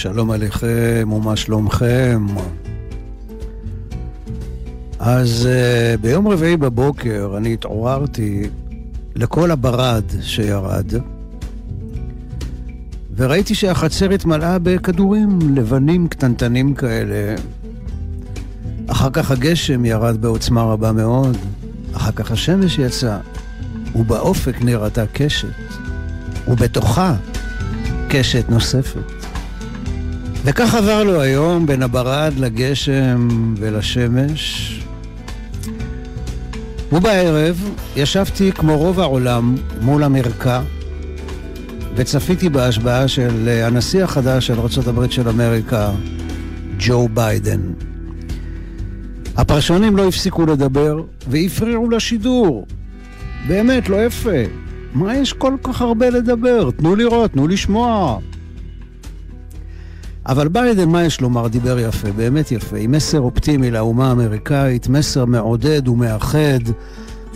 שלום עליכם ומה שלומכם. אז uh, ביום רביעי בבוקר אני התעוררתי לכל הברד שירד, וראיתי שהחצר התמלאה בכדורים לבנים קטנטנים כאלה. אחר כך הגשם ירד בעוצמה רבה מאוד, אחר כך השמש יצא, ובאופק נראתה קשת, ובתוכה קשת נוספת. וכך עבר לו היום בין הברד לגשם ולשמש. ובערב ישבתי כמו רוב העולם מול המרקע וצפיתי בהשבעה של הנשיא החדש של ארה"ב של אמריקה, ג'ו ביידן. הפרשנים לא הפסיקו לדבר והפריעו לשידור. באמת, לא יפה. מה יש כל כך הרבה לדבר? תנו לראות, תנו לשמוע. אבל ביידן, מה יש לומר? דיבר יפה, באמת יפה, עם מסר אופטימי לאומה האמריקאית, מסר מעודד ומאחד,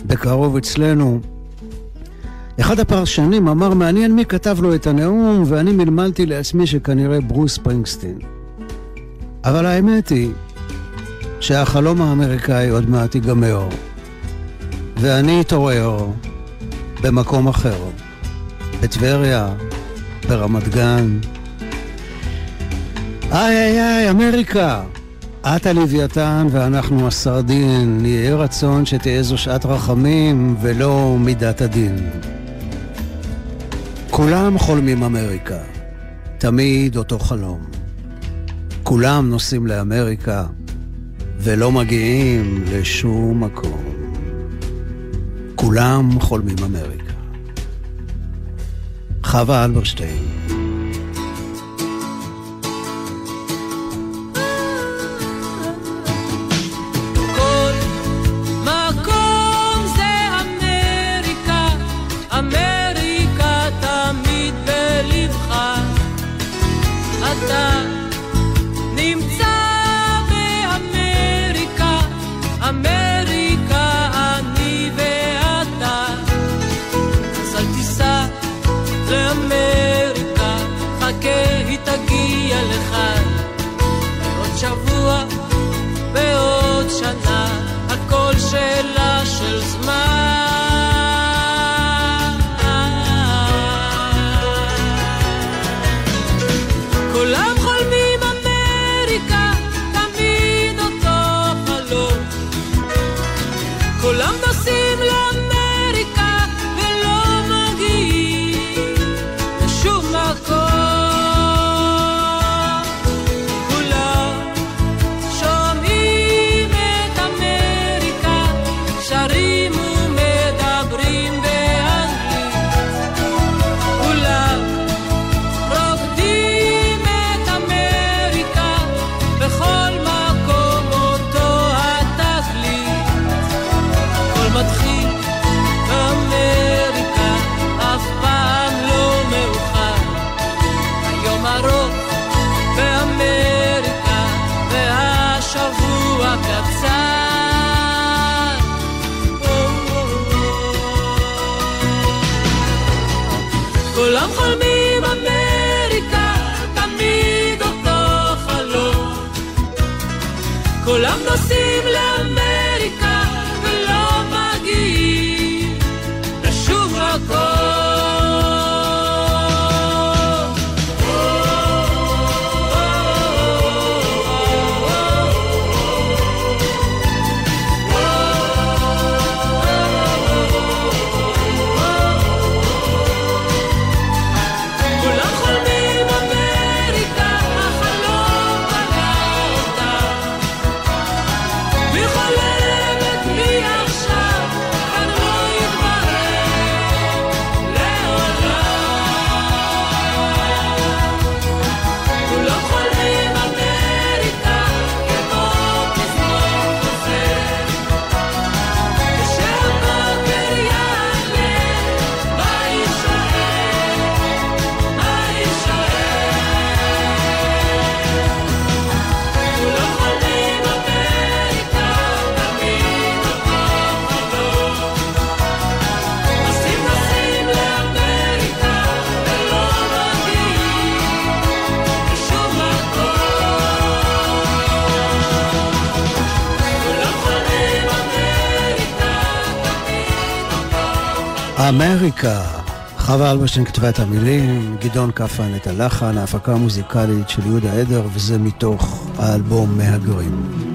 בקרוב אצלנו. אחד הפרשנים אמר, מעניין מי כתב לו את הנאום, ואני מלמלתי לעצמי שכנראה ברוס פרינגסטין. אבל האמת היא שהחלום האמריקאי עוד מעט ייגמר, ואני אתעורר במקום אחר, בטבריה, ברמת גן. איי איי איי, אמריקה! את הלוויתן ואנחנו הסרדין, יהיה רצון שתהיה זו שעת רחמים ולא מידת הדין. כולם חולמים אמריקה, תמיד אותו חלום. כולם נוסעים לאמריקה ולא מגיעים לשום מקום. כולם חולמים אמריקה. חווה אלברשטיין אמריקה. חווה אלברשטיין כתבה את המילים, גדעון כפן את הלחן, ההפקה המוזיקלית של יהודה עדר, וזה מתוך האלבום מהגרים.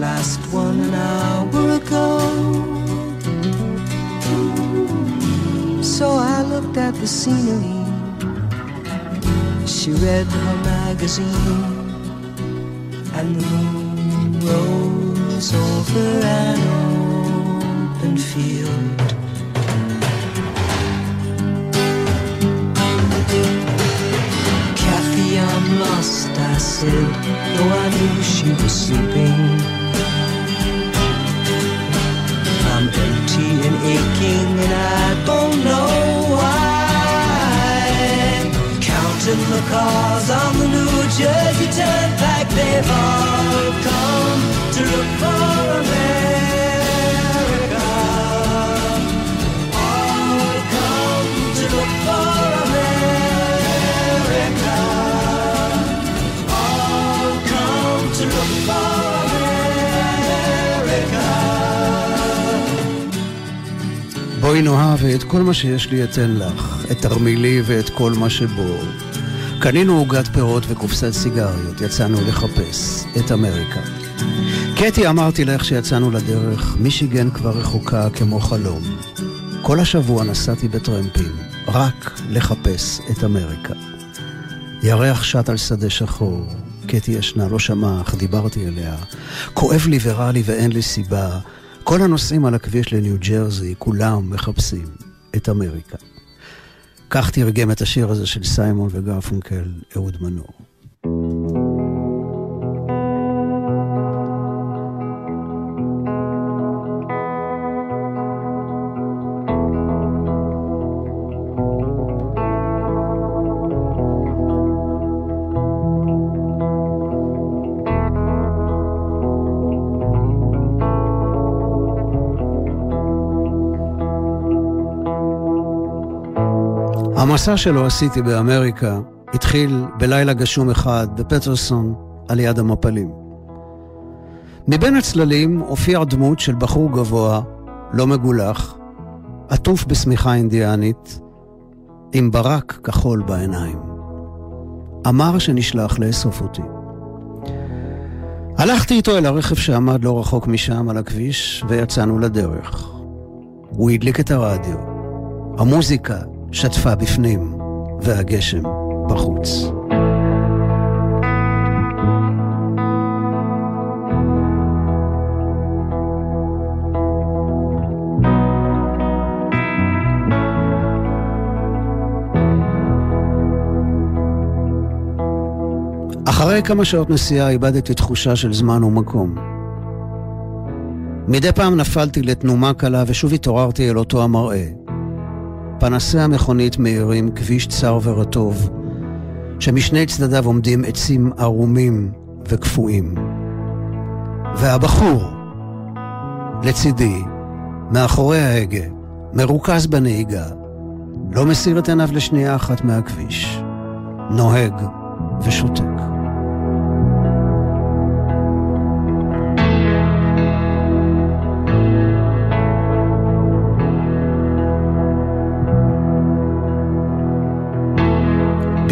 Last one an hour ago. So I looked at the scenery. She read her magazine, and the moon rose over an open field. Kathy, I'm lost, I said, though I knew she was sleeping. Aching and I don't know why. Counting the cars on the New Jersey Turnpike, they've all come to look for בואי נאהב ואת כל מה שיש לי אתן לך, את תרמילי ואת כל מה שבו. קנינו עוגת פירות וקופסת סיגריות, יצאנו לחפש את אמריקה. קטי, אמרתי לך שיצאנו לדרך, מישיגן כבר רחוקה כמו חלום. כל השבוע נסעתי בטרמפים, רק לחפש את אמריקה. ירח שט על שדה שחור, קטי ישנה, לא שמע, אך דיברתי אליה. כואב לי ורע לי ואין לי סיבה. כל הנוסעים על הכביש לניו ג'רזי, כולם מחפשים את אמריקה. כך תרגם את השיר הזה של סיימון וגרפונקל, אהוד מנור. המסע שלו עשיתי באמריקה התחיל בלילה גשום אחד בפטרסון על יד המפלים. מבין הצללים הופיע דמות של בחור גבוה, לא מגולח, עטוף בשמיכה אינדיאנית, עם ברק כחול בעיניים. אמר שנשלח לאסוף אותי. הלכתי איתו אל הרכב שעמד לא רחוק משם על הכביש, ויצאנו לדרך. הוא הדליק את הרדיו. המוזיקה שטפה בפנים, והגשם בחוץ. אחרי כמה שעות נסיעה איבדתי תחושה של זמן ומקום. מדי פעם נפלתי לתנומה קלה ושוב התעוררתי אל אותו המראה. פנסי המכונית מאירים כביש צר ורטוב, שמשני צדדיו עומדים עצים ערומים וקפואים. והבחור, לצידי, מאחורי ההגה, מרוכז בנהיגה, לא מסיר את עיניו לשנייה אחת מהכביש, נוהג ושותק.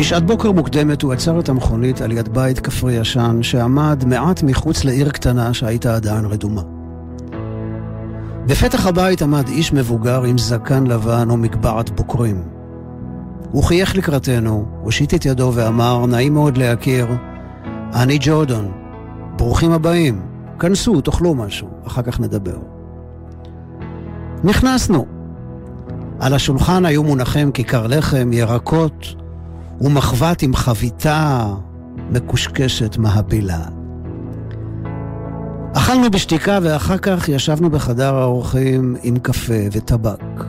בשעת בוקר מוקדמת הוא עצר את המכונית על יד בית כפרי ישן שעמד מעט מחוץ לעיר קטנה שהייתה עדיין רדומה. בפתח הבית עמד איש מבוגר עם זקן לבן ומגבעת בוקרים. הוא חייך לקראתנו, הושיט את ידו ואמר, נעים מאוד להכיר, אני ג'ורדון, ברוכים הבאים, כנסו, תאכלו משהו, אחר כך נדבר. נכנסנו. על השולחן היו מונחים כיכר לחם, ירקות, ומחבת עם חביתה מקושקשת מהבילה. אכלנו בשתיקה ואחר כך ישבנו בחדר האורחים עם קפה וטבק.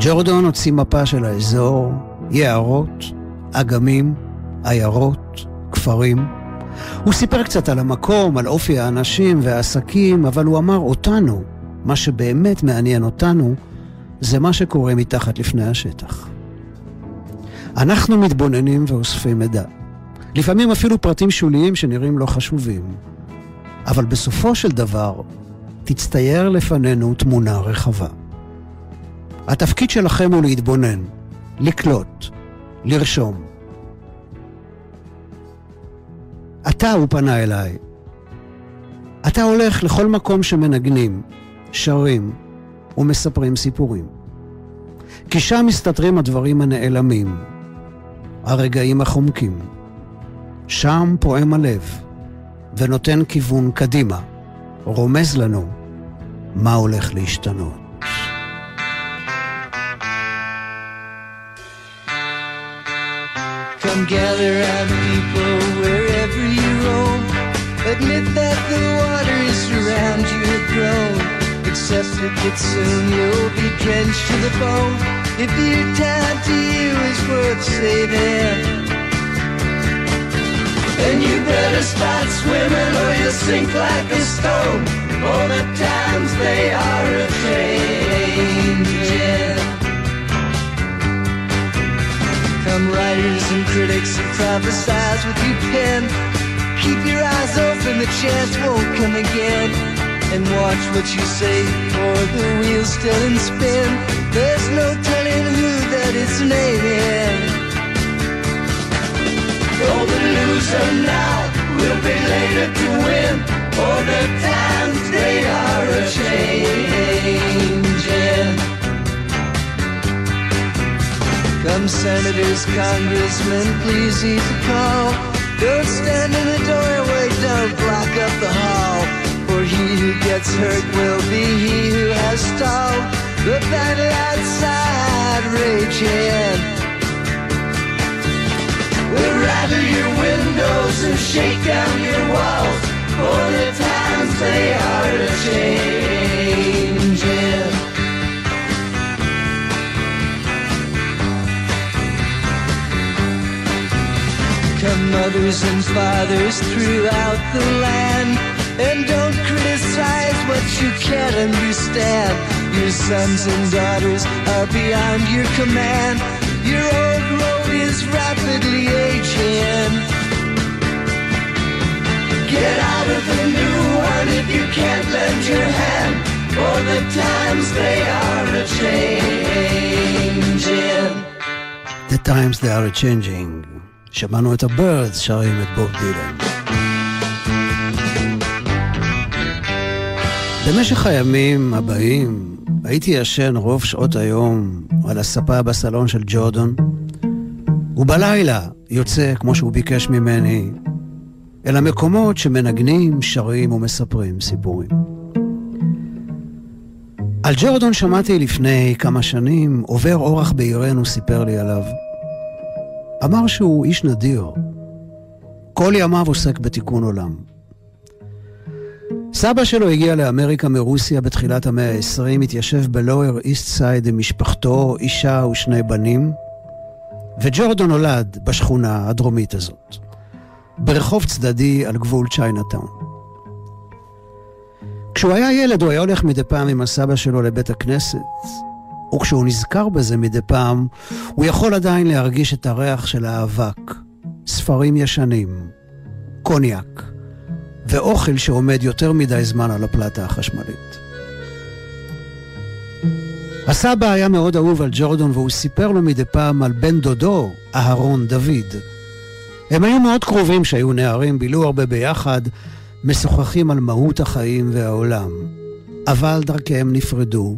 ג'ורדון הוציא מפה של האזור, יערות, אגמים, עיירות, כפרים. הוא סיפר קצת על המקום, על אופי האנשים והעסקים, אבל הוא אמר אותנו, מה שבאמת מעניין אותנו, זה מה שקורה מתחת לפני השטח. אנחנו מתבוננים ואוספים מידע. לפעמים אפילו פרטים שוליים שנראים לא חשובים. אבל בסופו של דבר, תצטייר לפנינו תמונה רחבה. התפקיד שלכם הוא להתבונן, לקלוט, לרשום. אתה, הוא פנה אליי. אתה הולך לכל מקום שמנגנים, שרים ומספרים סיפורים. כי שם מסתתרים הדברים הנעלמים, הרגעים החומקים. שם פועם הלב, ונותן כיוון קדימה, רומז לנו מה הולך להשתנות. Come gather round people wherever you roam. Admit that the waters around you have grown. Accept it that soon you'll be drenched to the bone. If your time to you is worth saving, then you better start swimming or you'll sink like a stone. For the times they are a changing. Come writers and critics and prophesize with your pen. Keep your eyes open, the chance won't come again. And watch what you say, for the wheels still in spin. There's no telling who that is naming. All the loser now will be later to win. For the times they are a changing. Come senators, congressmen, please heed the call. Don't stand in the doorway, don't block up the hall. For he who gets hurt will be he who has stalled the battle outside raging. We'll rattle your windows and shake down your walls. For the times they are changing. Come mothers and fathers throughout the land. And don't criticize what you can't understand. Your sons and daughters are beyond your command. Your old road is rapidly aging. Get out of the new one if you can't lend your hand. For the times they are a changing. The times they are changing. שמענו את הבירדס שרים את בוב דילן. במשך הימים הבאים הייתי ישן רוב שעות היום על הספה בסלון של ג'ורדון, ובלילה יוצא, כמו שהוא ביקש ממני, אל המקומות שמנגנים, שרים ומספרים סיפורים. על ג'ורדון שמעתי לפני כמה שנים, עובר אורח בעירנו סיפר לי עליו. אמר שהוא איש נדיר. כל ימיו עוסק בתיקון עולם. סבא שלו הגיע לאמריקה מרוסיה בתחילת המאה ה-20, התיישב בלואוור איסט סייד עם משפחתו, אישה ושני בנים, וג'ורדון נולד בשכונה הדרומית הזאת, ברחוב צדדי על גבול צ'יינאטאון. כשהוא היה ילד הוא היה הולך מדי פעם עם הסבא שלו לבית הכנסת, וכשהוא נזכר בזה מדי פעם, הוא יכול עדיין להרגיש את הריח של האבק, ספרים ישנים, קוניאק, ואוכל שעומד יותר מדי זמן על הפלטה החשמלית. הסבא היה מאוד אהוב על ג'ורדון והוא סיפר לו מדי פעם על בן דודו, אהרון דוד. הם היו מאוד קרובים כשהיו נערים, בילו הרבה ביחד, משוחחים על מהות החיים והעולם. אבל דרכיהם נפרדו,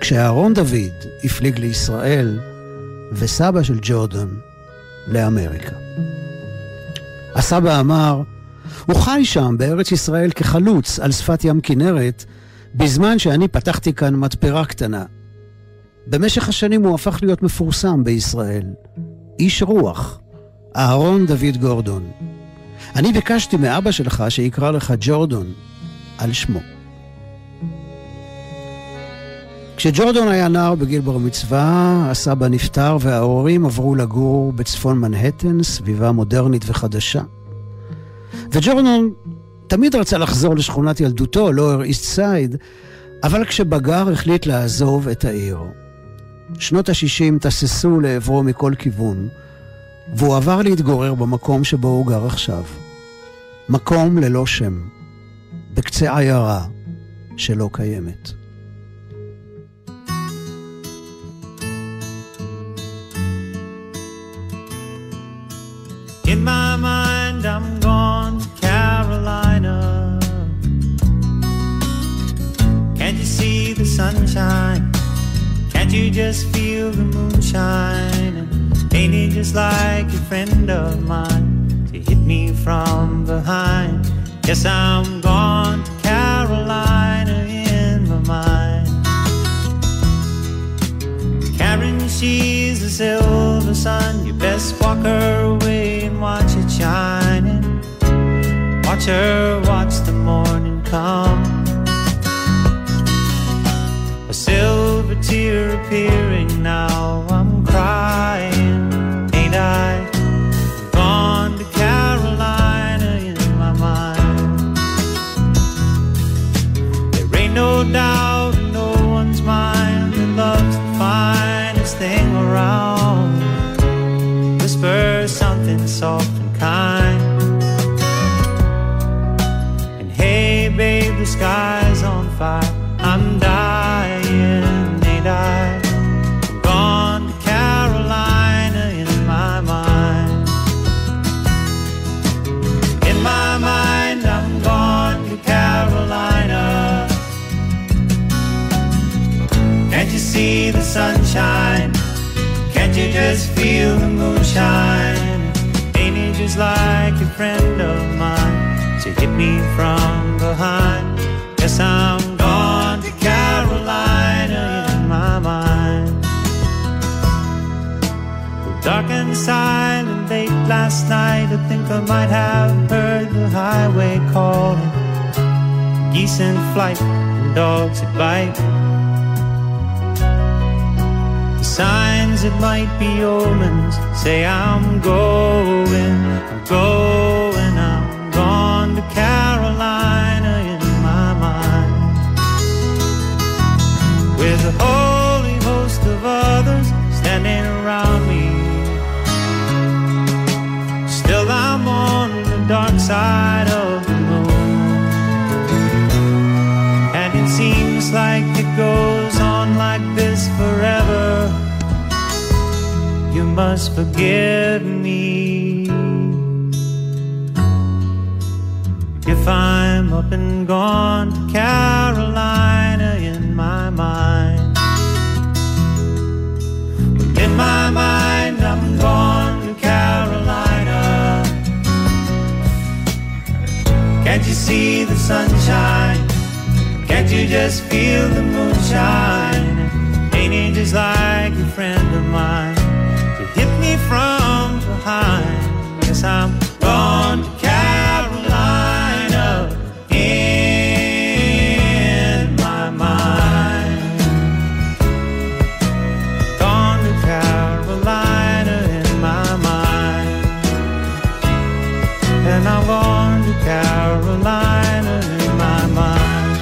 כשאהרון דוד הפליג לישראל, וסבא של ג'ורדון לאמריקה. הסבא אמר, הוא חי שם בארץ ישראל כחלוץ על שפת ים כנרת, בזמן שאני פתחתי כאן מתפרה קטנה. במשך השנים הוא הפך להיות מפורסם בישראל. איש רוח, אהרון דוד גורדון. אני ביקשתי מאבא שלך שיקרא לך ג'ורדון על שמו. כשג'ורדון היה נער בגיל בר מצווה, הסבא נפטר וההורים עברו לגור בצפון מנהטן, סביבה מודרנית וחדשה. וג'ורדון תמיד רצה לחזור לשכונת ילדותו, לואר איסט סייד, אבל כשבגר החליט לעזוב את העיר. שנות ה-60 תססו לעברו מכל כיוון, והוא עבר להתגורר במקום שבו הוא גר עכשיו. מקום ללא שם, בקצה עיירה שלא קיימת. Sunshine? Can't you just feel the moonshine? Ain't it just like a friend of mine to hit me from behind? Yes, I'm gone to Carolina in my mind. Karen, she's the silver sun. You best walk her away and watch it shining. Watch her watch the morning come. Silver tear appearing now. I'm crying, feel the moonshine? Ain't it just like a friend of mine to hit me from behind? Yes, I'm gone to Carolina in my mind. Dark and silent late last night, I think I might have heard the highway calling. Geese in flight and dogs that bite. The signs that might be omens. Say I'm going, I'm going, must forgive me. If I'm up and gone to Carolina in my mind. In my mind, I'm gone to Carolina. Can't you see the sunshine? Can't you just feel the moonshine? Ain't it just like a friend of mine time gone to Carolina in my mind. Gone to Carolina in my mind. And I'm gone to Carolina in my mind.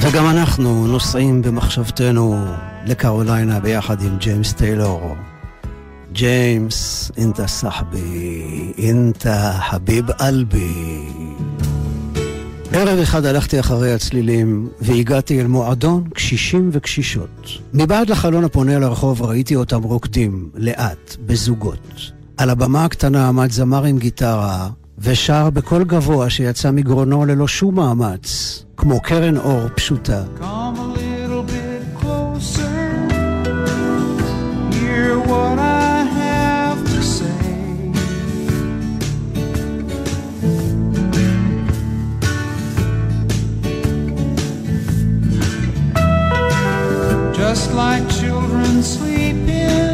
וגם אנחנו נוסעים במחשבתנו לקרוליינה ביחד עם ג'יימס טיילור. ג'יימס, אינתה סחבי, אינתה חביב אלבי. ערב אחד הלכתי אחרי הצלילים והגעתי אל מועדון קשישים וקשישות. מבעד לחלון הפונה לרחוב ראיתי אותם רוקדים, לאט, בזוגות. על הבמה הקטנה עמד זמר עם גיטרה ושר בקול גבוה שיצא מגרונו ללא שום מאמץ, כמו קרן אור פשוטה. Come just like children sleeping.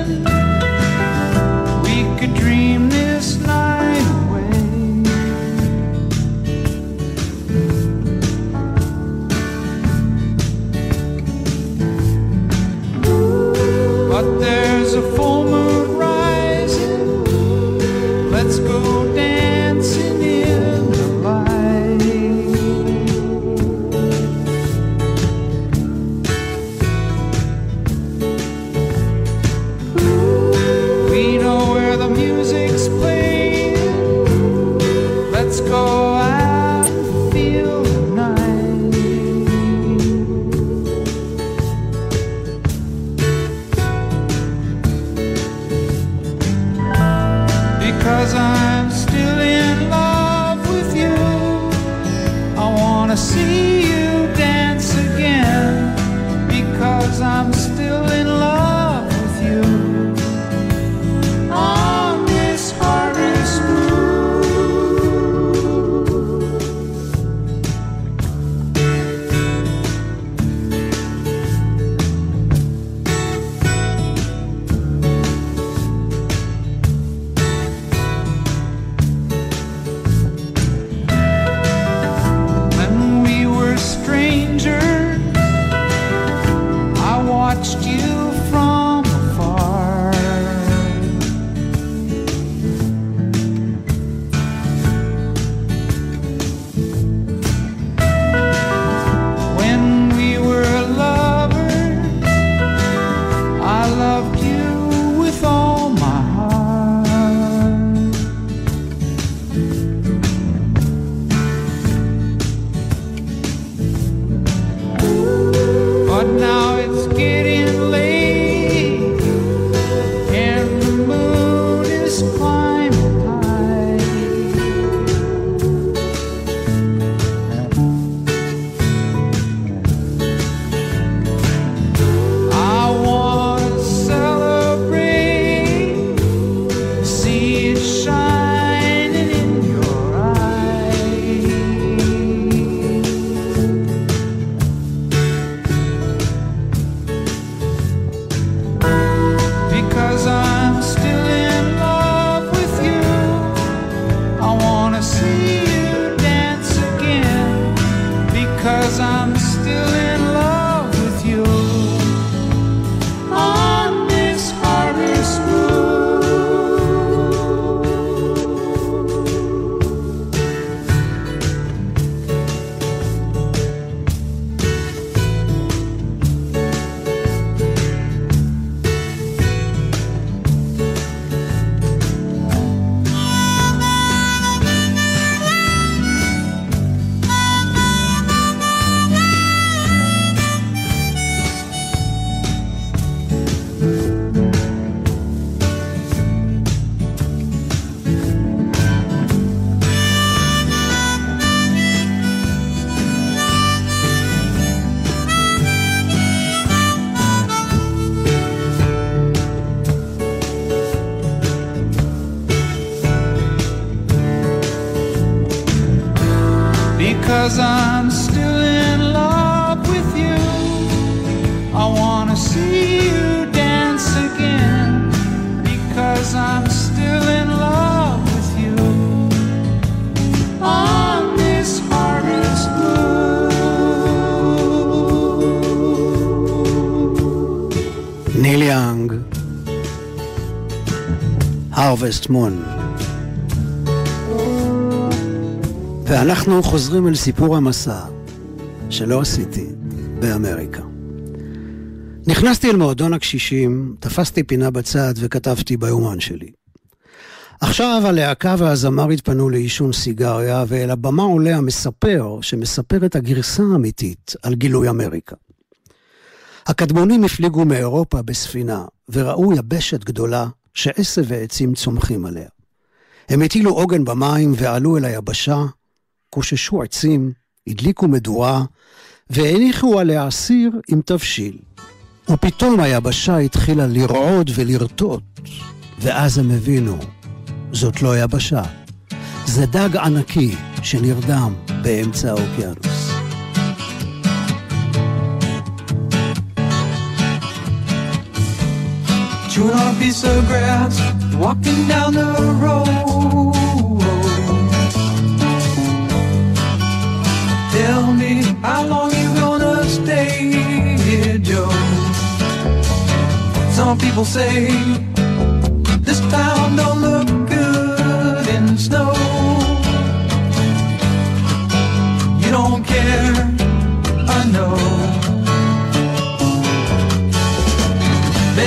Last Moon. ואנחנו חוזרים אל סיפור המסע שלא עשיתי באמריקה. נכנסתי אל מועדון הקשישים, תפסתי פינה בצד וכתבתי ביומן שלי. עכשיו הלהקה והזמר התפנו לעישון סיגריה, ואל הבמה עולה המספר, שמספר את הגרסה האמיתית על גילוי אמריקה. הקדמונים הפליגו מאירופה בספינה, וראו יבשת גדולה שעשב ועצים צומחים עליה. הם הטילו עוגן במים ועלו אל היבשה, קוששו עצים, הדליקו מדורה, והניחו עליה סיר עם תבשיל. ופתאום היבשה התחילה לרעוד ולרטוט, ואז הם הבינו, זאת לא יבשה, זה דג ענקי שנרדם באמצע האוקיינוס. Chewing on a piece of grass, walking down the road. Tell me how long you gonna stay here, Joe? Some people say this town don't look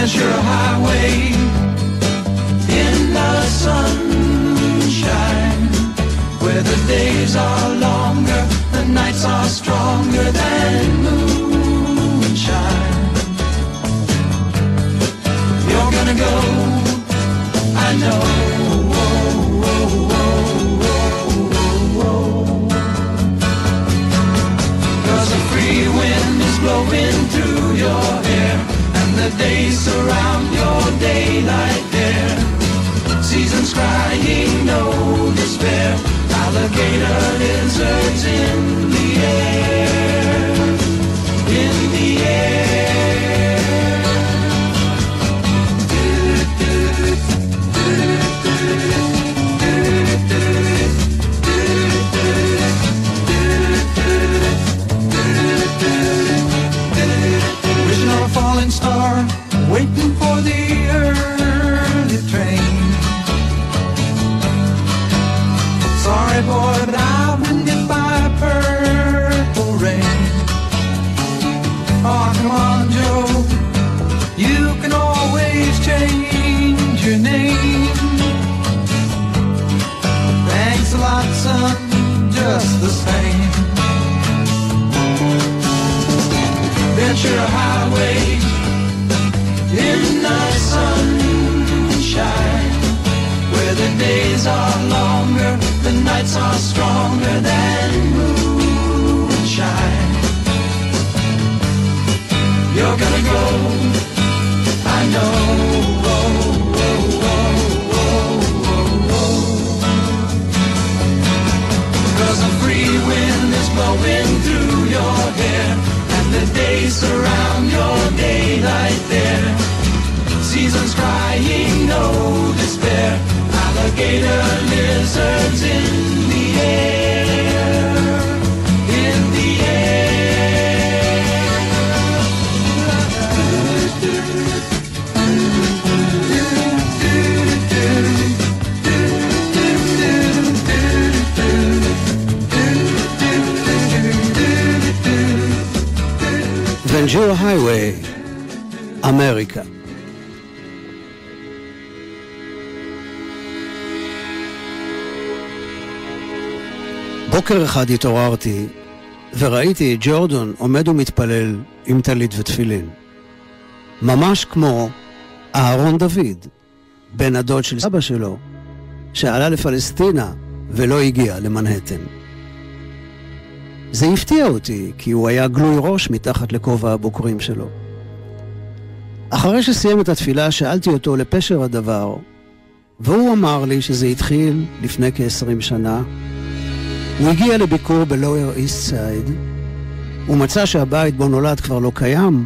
Ventura Highway in the sunshine, where the days are longer, the nights are stronger than moonshine. You're gonna go, I know. Cause free wind is blowing through your hair The days surround your daylight there. Seasons crying, no despair. Alligator lizards in the air. In the air boy, hit by purple rain. Oh, come on, Joe, you can always change your name. Thanks a lot, son, just the same. Ventura Highway in the sunshine, where the days are longer, the nights are stronger than moonshine. You're gonna go, I know. Cause a free wind is blowing through your hair And the days surround your daylight there Seasons crying, no despair alligator lizards in the air. Ventura Highway, America. בוקר אחד התעוררתי וראיתי את ג'ורדון עומד ומתפלל עם טלית ותפילין. ממש כמו אהרון דוד, בן הדוד של סבא שלו, שעלה לפלסטינה ולא הגיע למנהטן. זה הפתיע אותי, כי הוא היה גלוי ראש מתחת לכובע הבוקרים שלו. אחרי שסיים את התפילה, שאלתי אותו לפשר הדבר, והוא אמר לי שזה התחיל לפני כ-20 שנה. הוא הגיע לביקור בלואויר איסט סייד, הוא מצא שהבית בו נולד כבר לא קיים,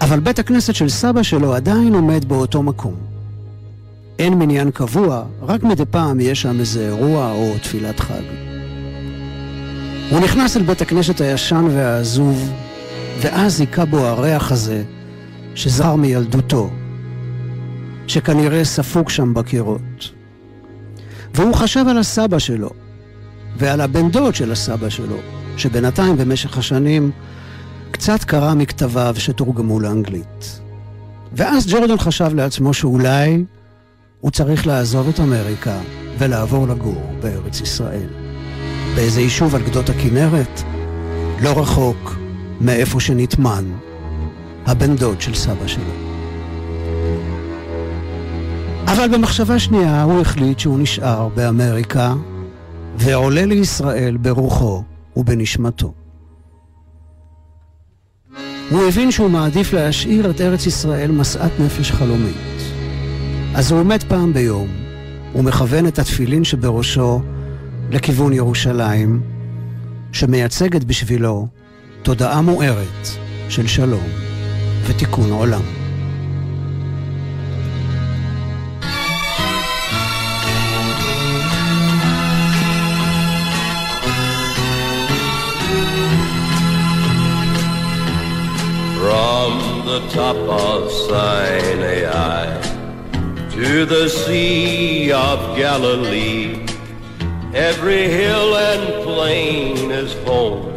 אבל בית הכנסת של סבא שלו עדיין עומד באותו מקום. אין מניין קבוע, רק מדי פעם יש שם איזה אירוע או תפילת חג. הוא נכנס אל בית הכנסת הישן והעזוב, ואז היכה בו הריח הזה שזר מילדותו, שכנראה ספוג שם בקירות. והוא חשב על הסבא שלו, ועל הבן דוד של הסבא שלו, שבינתיים במשך השנים קצת קרא מכתביו שתורגמו לאנגלית. ואז ג'ורדן חשב לעצמו שאולי הוא צריך לעזוב את אמריקה ולעבור לגור בארץ ישראל. באיזה יישוב על גדות הכנרת, לא רחוק מאיפה שנטמן הבן דוד של סבא שלו. אבל במחשבה שנייה הוא החליט שהוא נשאר באמריקה ועולה לישראל ברוחו ובנשמתו. הוא הבין שהוא מעדיף להשאיר את ארץ ישראל משאת נפש חלומית. אז הוא עומד פעם ביום, ומכוון את התפילין שבראשו לכיוון ירושלים, שמייצגת בשבילו תודעה מוארת של שלום ותיקון עולם. The top of Sinai to the Sea of Galilee, every hill and plain is home.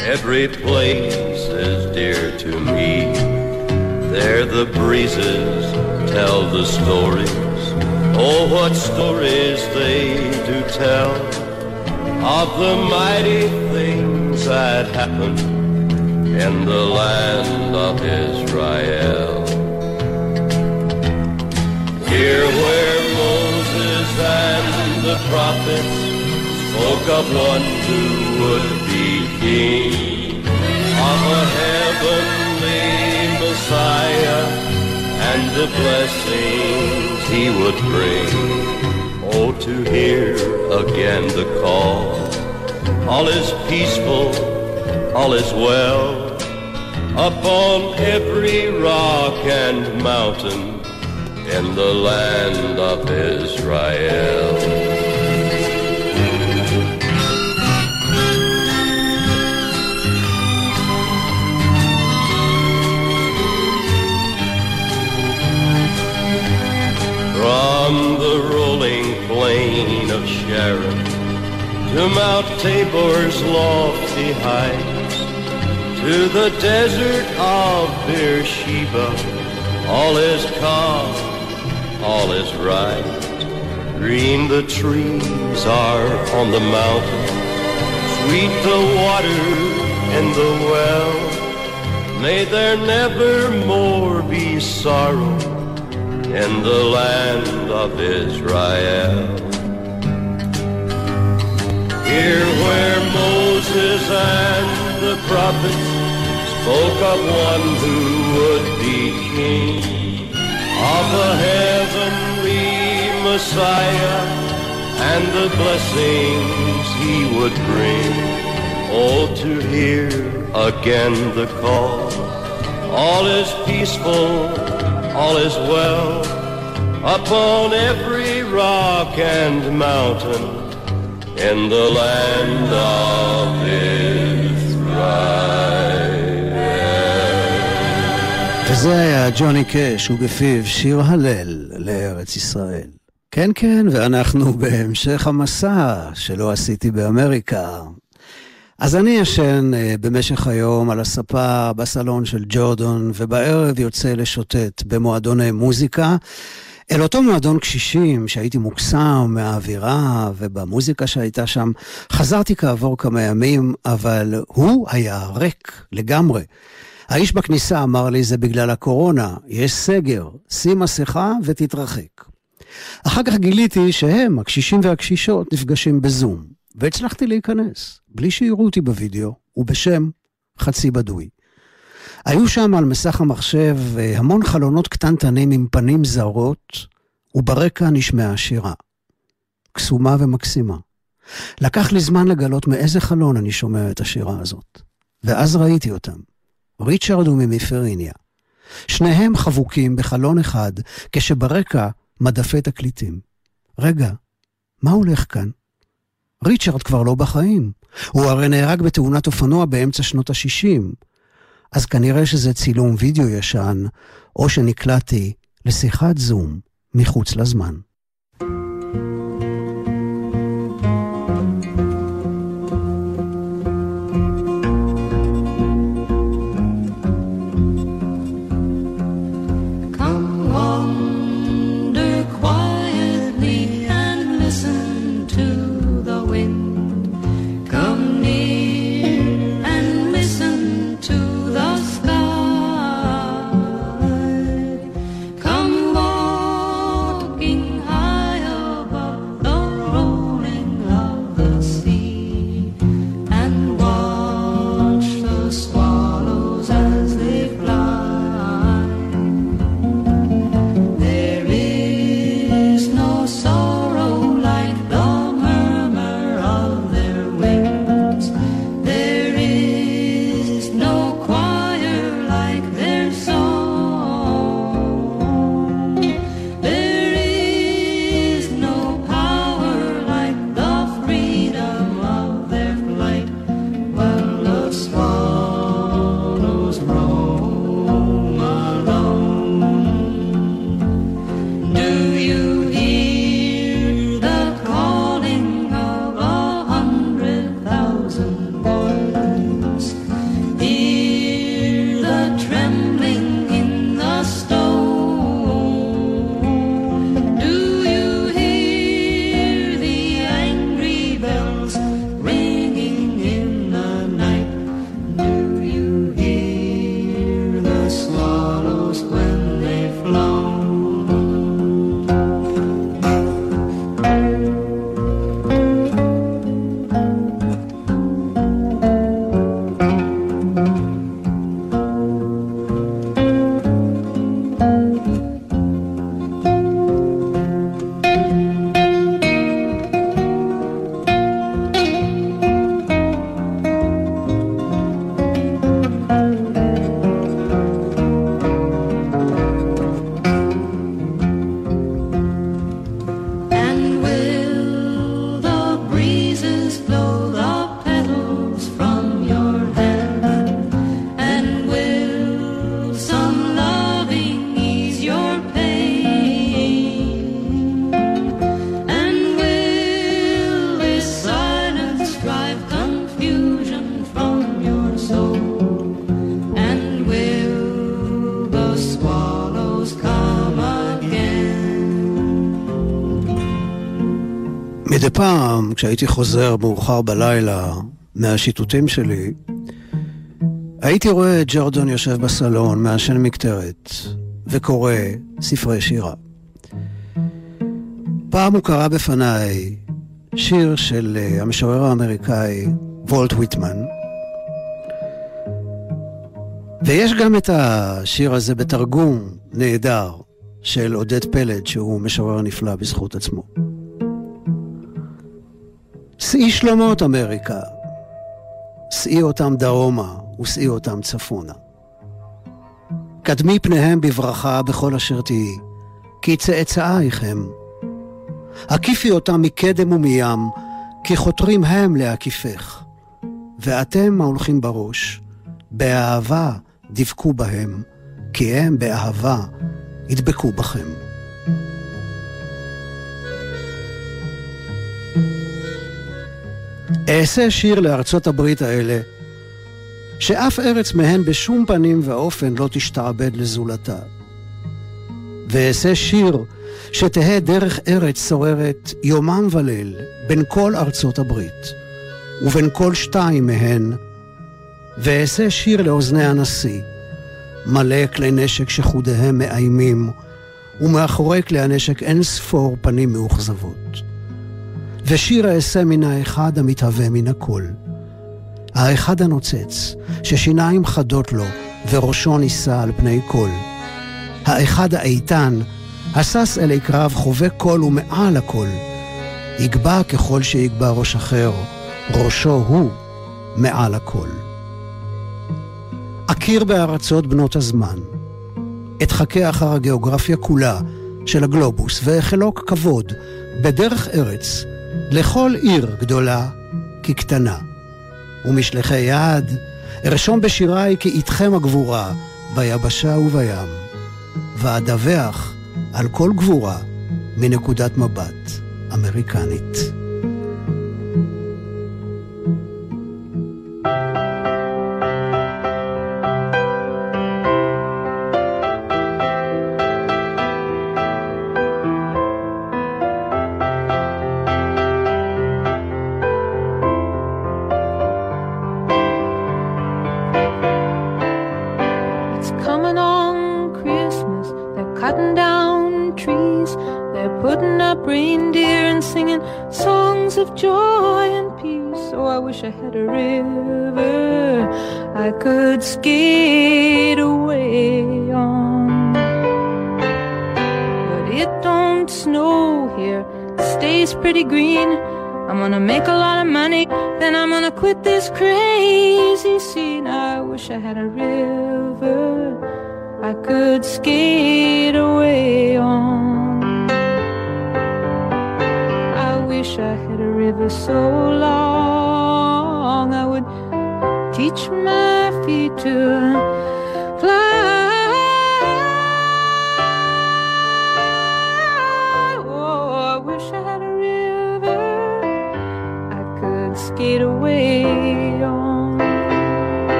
Every place is dear to me. There the breezes tell the stories. Oh, what stories they do tell of the mighty things that happened in the land of Israel. Here where Moses and the prophets spoke of one who would be king of a heavenly Messiah and the blessings he would bring. Oh, to hear again the call, all is peaceful, all is well upon every rock and mountain in the land of Israel. From the rolling plain of Sharon to Mount Tabor's lofty heights, to the desert of Beersheba, all is calm, all is right. Green the trees are on the mountain, sweet the water in the well. May there never more be sorrow in the land of Israel. Here where Moses and the prophets spoke of one who would be king of a heavenly Messiah and the blessings he would bring. Oh, to hear again the call. All is peaceful, all is well upon every rock and mountain in the land of Israel. וזה היה ג'וני קאש, ובפיו שיר הלל לארץ ישראל. כן, כן, ואנחנו בהמשך המסע שלא עשיתי באמריקה. אז אני ישן uh, במשך היום על הספה בסלון של ג'ורדון, ובערב יוצא לשוטט במועדוני מוזיקה. אל אותו מועדון קשישים שהייתי מוקסם מהאווירה ובמוזיקה שהייתה שם, חזרתי כעבור כמה ימים, אבל הוא היה ריק לגמרי. האיש בכניסה אמר לי, זה בגלל הקורונה, יש סגר, שים מסכה ותתרחק. אחר כך גיליתי שהם, הקשישים והקשישות, נפגשים בזום, והצלחתי להיכנס, בלי שיראו אותי בווידאו, ובשם חצי בדוי. היו שם על מסך המחשב המון חלונות קטנטנים עם פנים זרות, וברקע נשמעה שירה. קסומה ומקסימה. לקח לי זמן לגלות מאיזה חלון אני שומע את השירה הזאת. ואז ראיתי אותם. ריצ'רד הוא ממיפריניה. שניהם חבוקים בחלון אחד, כשברקע מדפי תקליטים. רגע, מה הולך כאן? ריצ'רד כבר לא בחיים. הוא הרי נהרג בתאונת אופנוע באמצע שנות ה-60. אז כנראה שזה צילום וידאו ישן, או שנקלעתי לשיחת זום מחוץ לזמן. כשהייתי חוזר מאוחר בלילה מהשיטוטים שלי, הייתי רואה את ג'ורדון יושב בסלון, מעשן מקטרת, וקורא ספרי שירה. פעם הוא קרא בפניי שיר של אה, המשורר האמריקאי וולט ויטמן, ויש גם את השיר הזה בתרגום נהדר של עודד פלד, שהוא משורר נפלא בזכות עצמו. שאי שלומות אמריקה, שאי אותם דרומה ושאי אותם צפונה. קדמי פניהם בברכה בכל אשר תהיי, כי צאצאייך הם. הקיפי אותם מקדם ומים, כי חותרים הם להקיפך. ואתם ההולכים בראש, באהבה דבקו בהם, כי הם באהבה ידבקו בכם. אעשה שיר לארצות הברית האלה, שאף ארץ מהן בשום פנים ואופן לא תשתעבד לזולתה. ואעשה שיר שתהא דרך ארץ שוררת יומם וליל בין כל ארצות הברית, ובין כל שתיים מהן, ואעשה שיר לאוזני הנשיא, מלא כלי נשק שחודיהם מאיימים, ומאחורי כלי הנשק אין ספור פנים מאוכזבות. ושיר אעשה מן האחד המתהווה מן הכל. האחד הנוצץ, ששיניים חדות לו, וראשו נישא על פני כל. האחד האיתן, השש אלי קרב חווה קול ומעל הכל. יגבה ככל שיגבה ראש אחר, ראשו הוא מעל הכל. אכיר בארצות בנות הזמן, אתחכה אחר הגיאוגרפיה כולה של הגלובוס, ואחלוק כבוד בדרך ארץ לכל עיר גדולה כקטנה. ומשלחי יד, ארשום בשיריי כי איתכם הגבורה, ביבשה ובים, ואדווח על כל גבורה מנקודת מבט אמריקנית.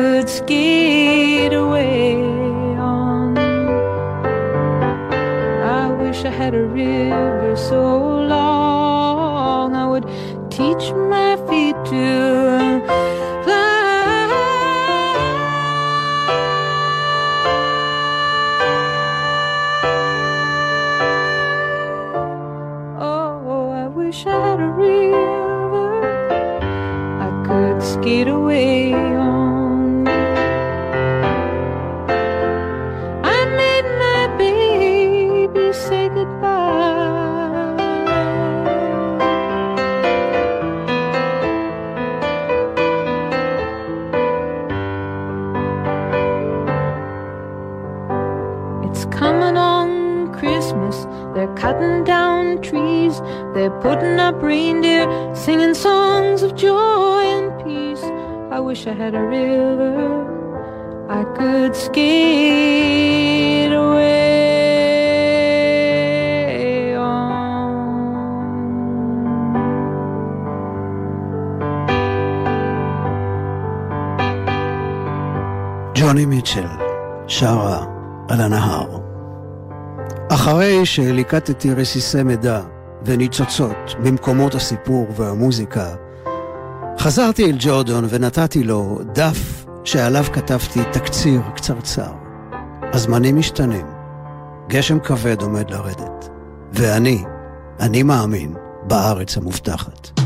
could skate away on. I wish I had a river so They're putting up reindeer, singing songs of joy and peace. I wish I had a river I could skate away on. ג'וני מיטשל שרה על הנהר. אחרי שליקטתי רסיסי מידע וניצוצות ממקומות הסיפור והמוזיקה. חזרתי אל ג'ורדון ונתתי לו דף שעליו כתבתי תקציר קצרצר. הזמנים משתנים, גשם כבד עומד לרדת, ואני, אני מאמין בארץ המובטחת.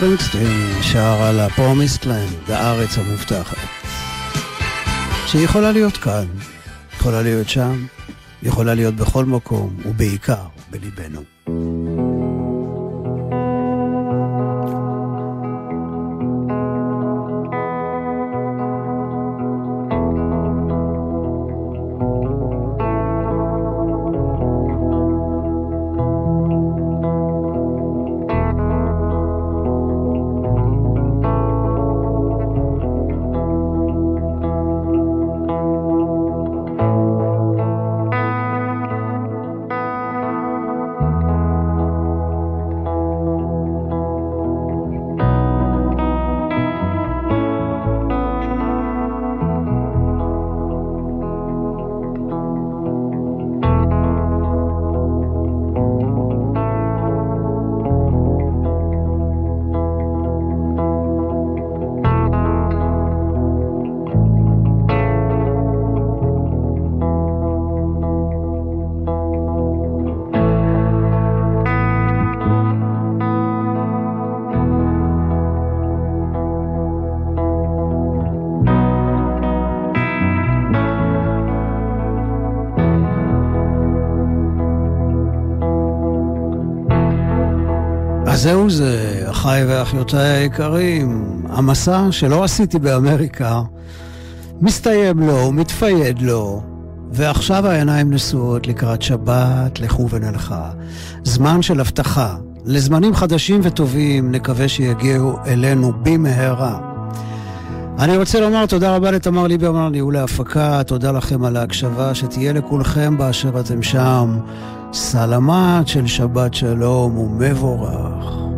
ספרינגסטין שר על הפרומיסט לנד, הארץ המובטחת. שיכולה להיות כאן, יכולה להיות שם, יכולה להיות בכל מקום, ובעיקר זהו זה, אחיי ואחיותיי היקרים, המסע שלא עשיתי באמריקה מסתיים לו, מתפייד לו, ועכשיו העיניים נשואות לקראת שבת, לכו ונלכה. זמן של הבטחה, לזמנים חדשים וטובים, נקווה שיגיעו אלינו במהרה. אני רוצה לומר תודה רבה לתמר ליברמן על ניהול ההפקה, תודה לכם על ההקשבה, שתהיה לכולכם באשר אתם שם. סלמת של שבת שלום ומבורך.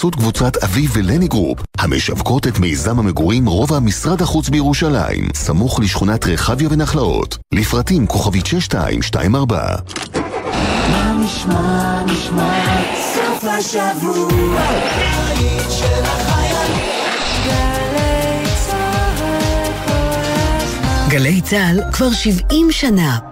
בחסות קבוצת אביב ולני גרופ, המשווקות את מיזם המגורים רובע משרד החוץ בירושלים, סמוך לשכונת רחביה ונחלאות. לפרטים כוכבית 6224. מה נשמע, נשמע, סוף השבוע, של החיילים. גלי צה"ל כבר 70 שנה.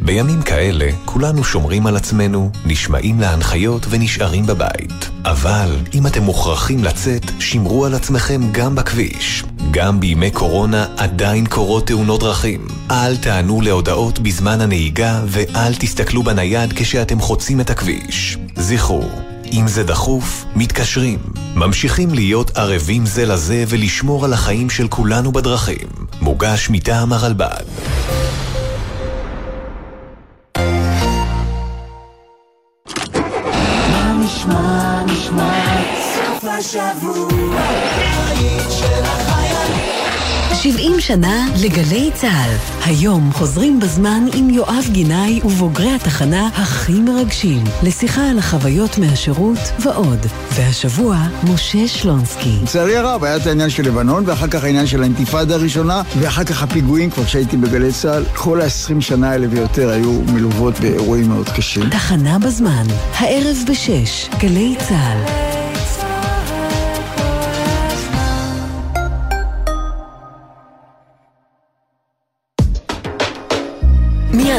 בימים כאלה כולנו שומרים על עצמנו, נשמעים להנחיות ונשארים בבית. אבל אם אתם מוכרחים לצאת, שמרו על עצמכם גם בכביש. גם בימי קורונה עדיין קורות תאונות דרכים. אל תענו להודעות בזמן הנהיגה ואל תסתכלו בנייד כשאתם חוצים את הכביש. זכרו, אם זה דחוף, מתקשרים. ממשיכים להיות ערבים זה לזה ולשמור על החיים של כולנו בדרכים. מוגש מטעם הרלב"ד. השבוע, בית של החיילים. 70 שנה לגלי צה"ל. היום חוזרים בזמן עם יואב גינאי ובוגרי התחנה הכי מרגשים, לשיחה על החוויות מהשירות ועוד. והשבוע, משה שלונסקי. לצערי הרב, היה את העניין של לבנון, ואחר כך העניין של האינתיפאדה הראשונה, ואחר כך הפיגועים, כבר כשהייתי בגלי צה"ל. כל ה-20 שנה האלה ויותר היו מלוות באירועים מאוד קשים. תחנה בזמן, הערב בשש, גלי צה"ל.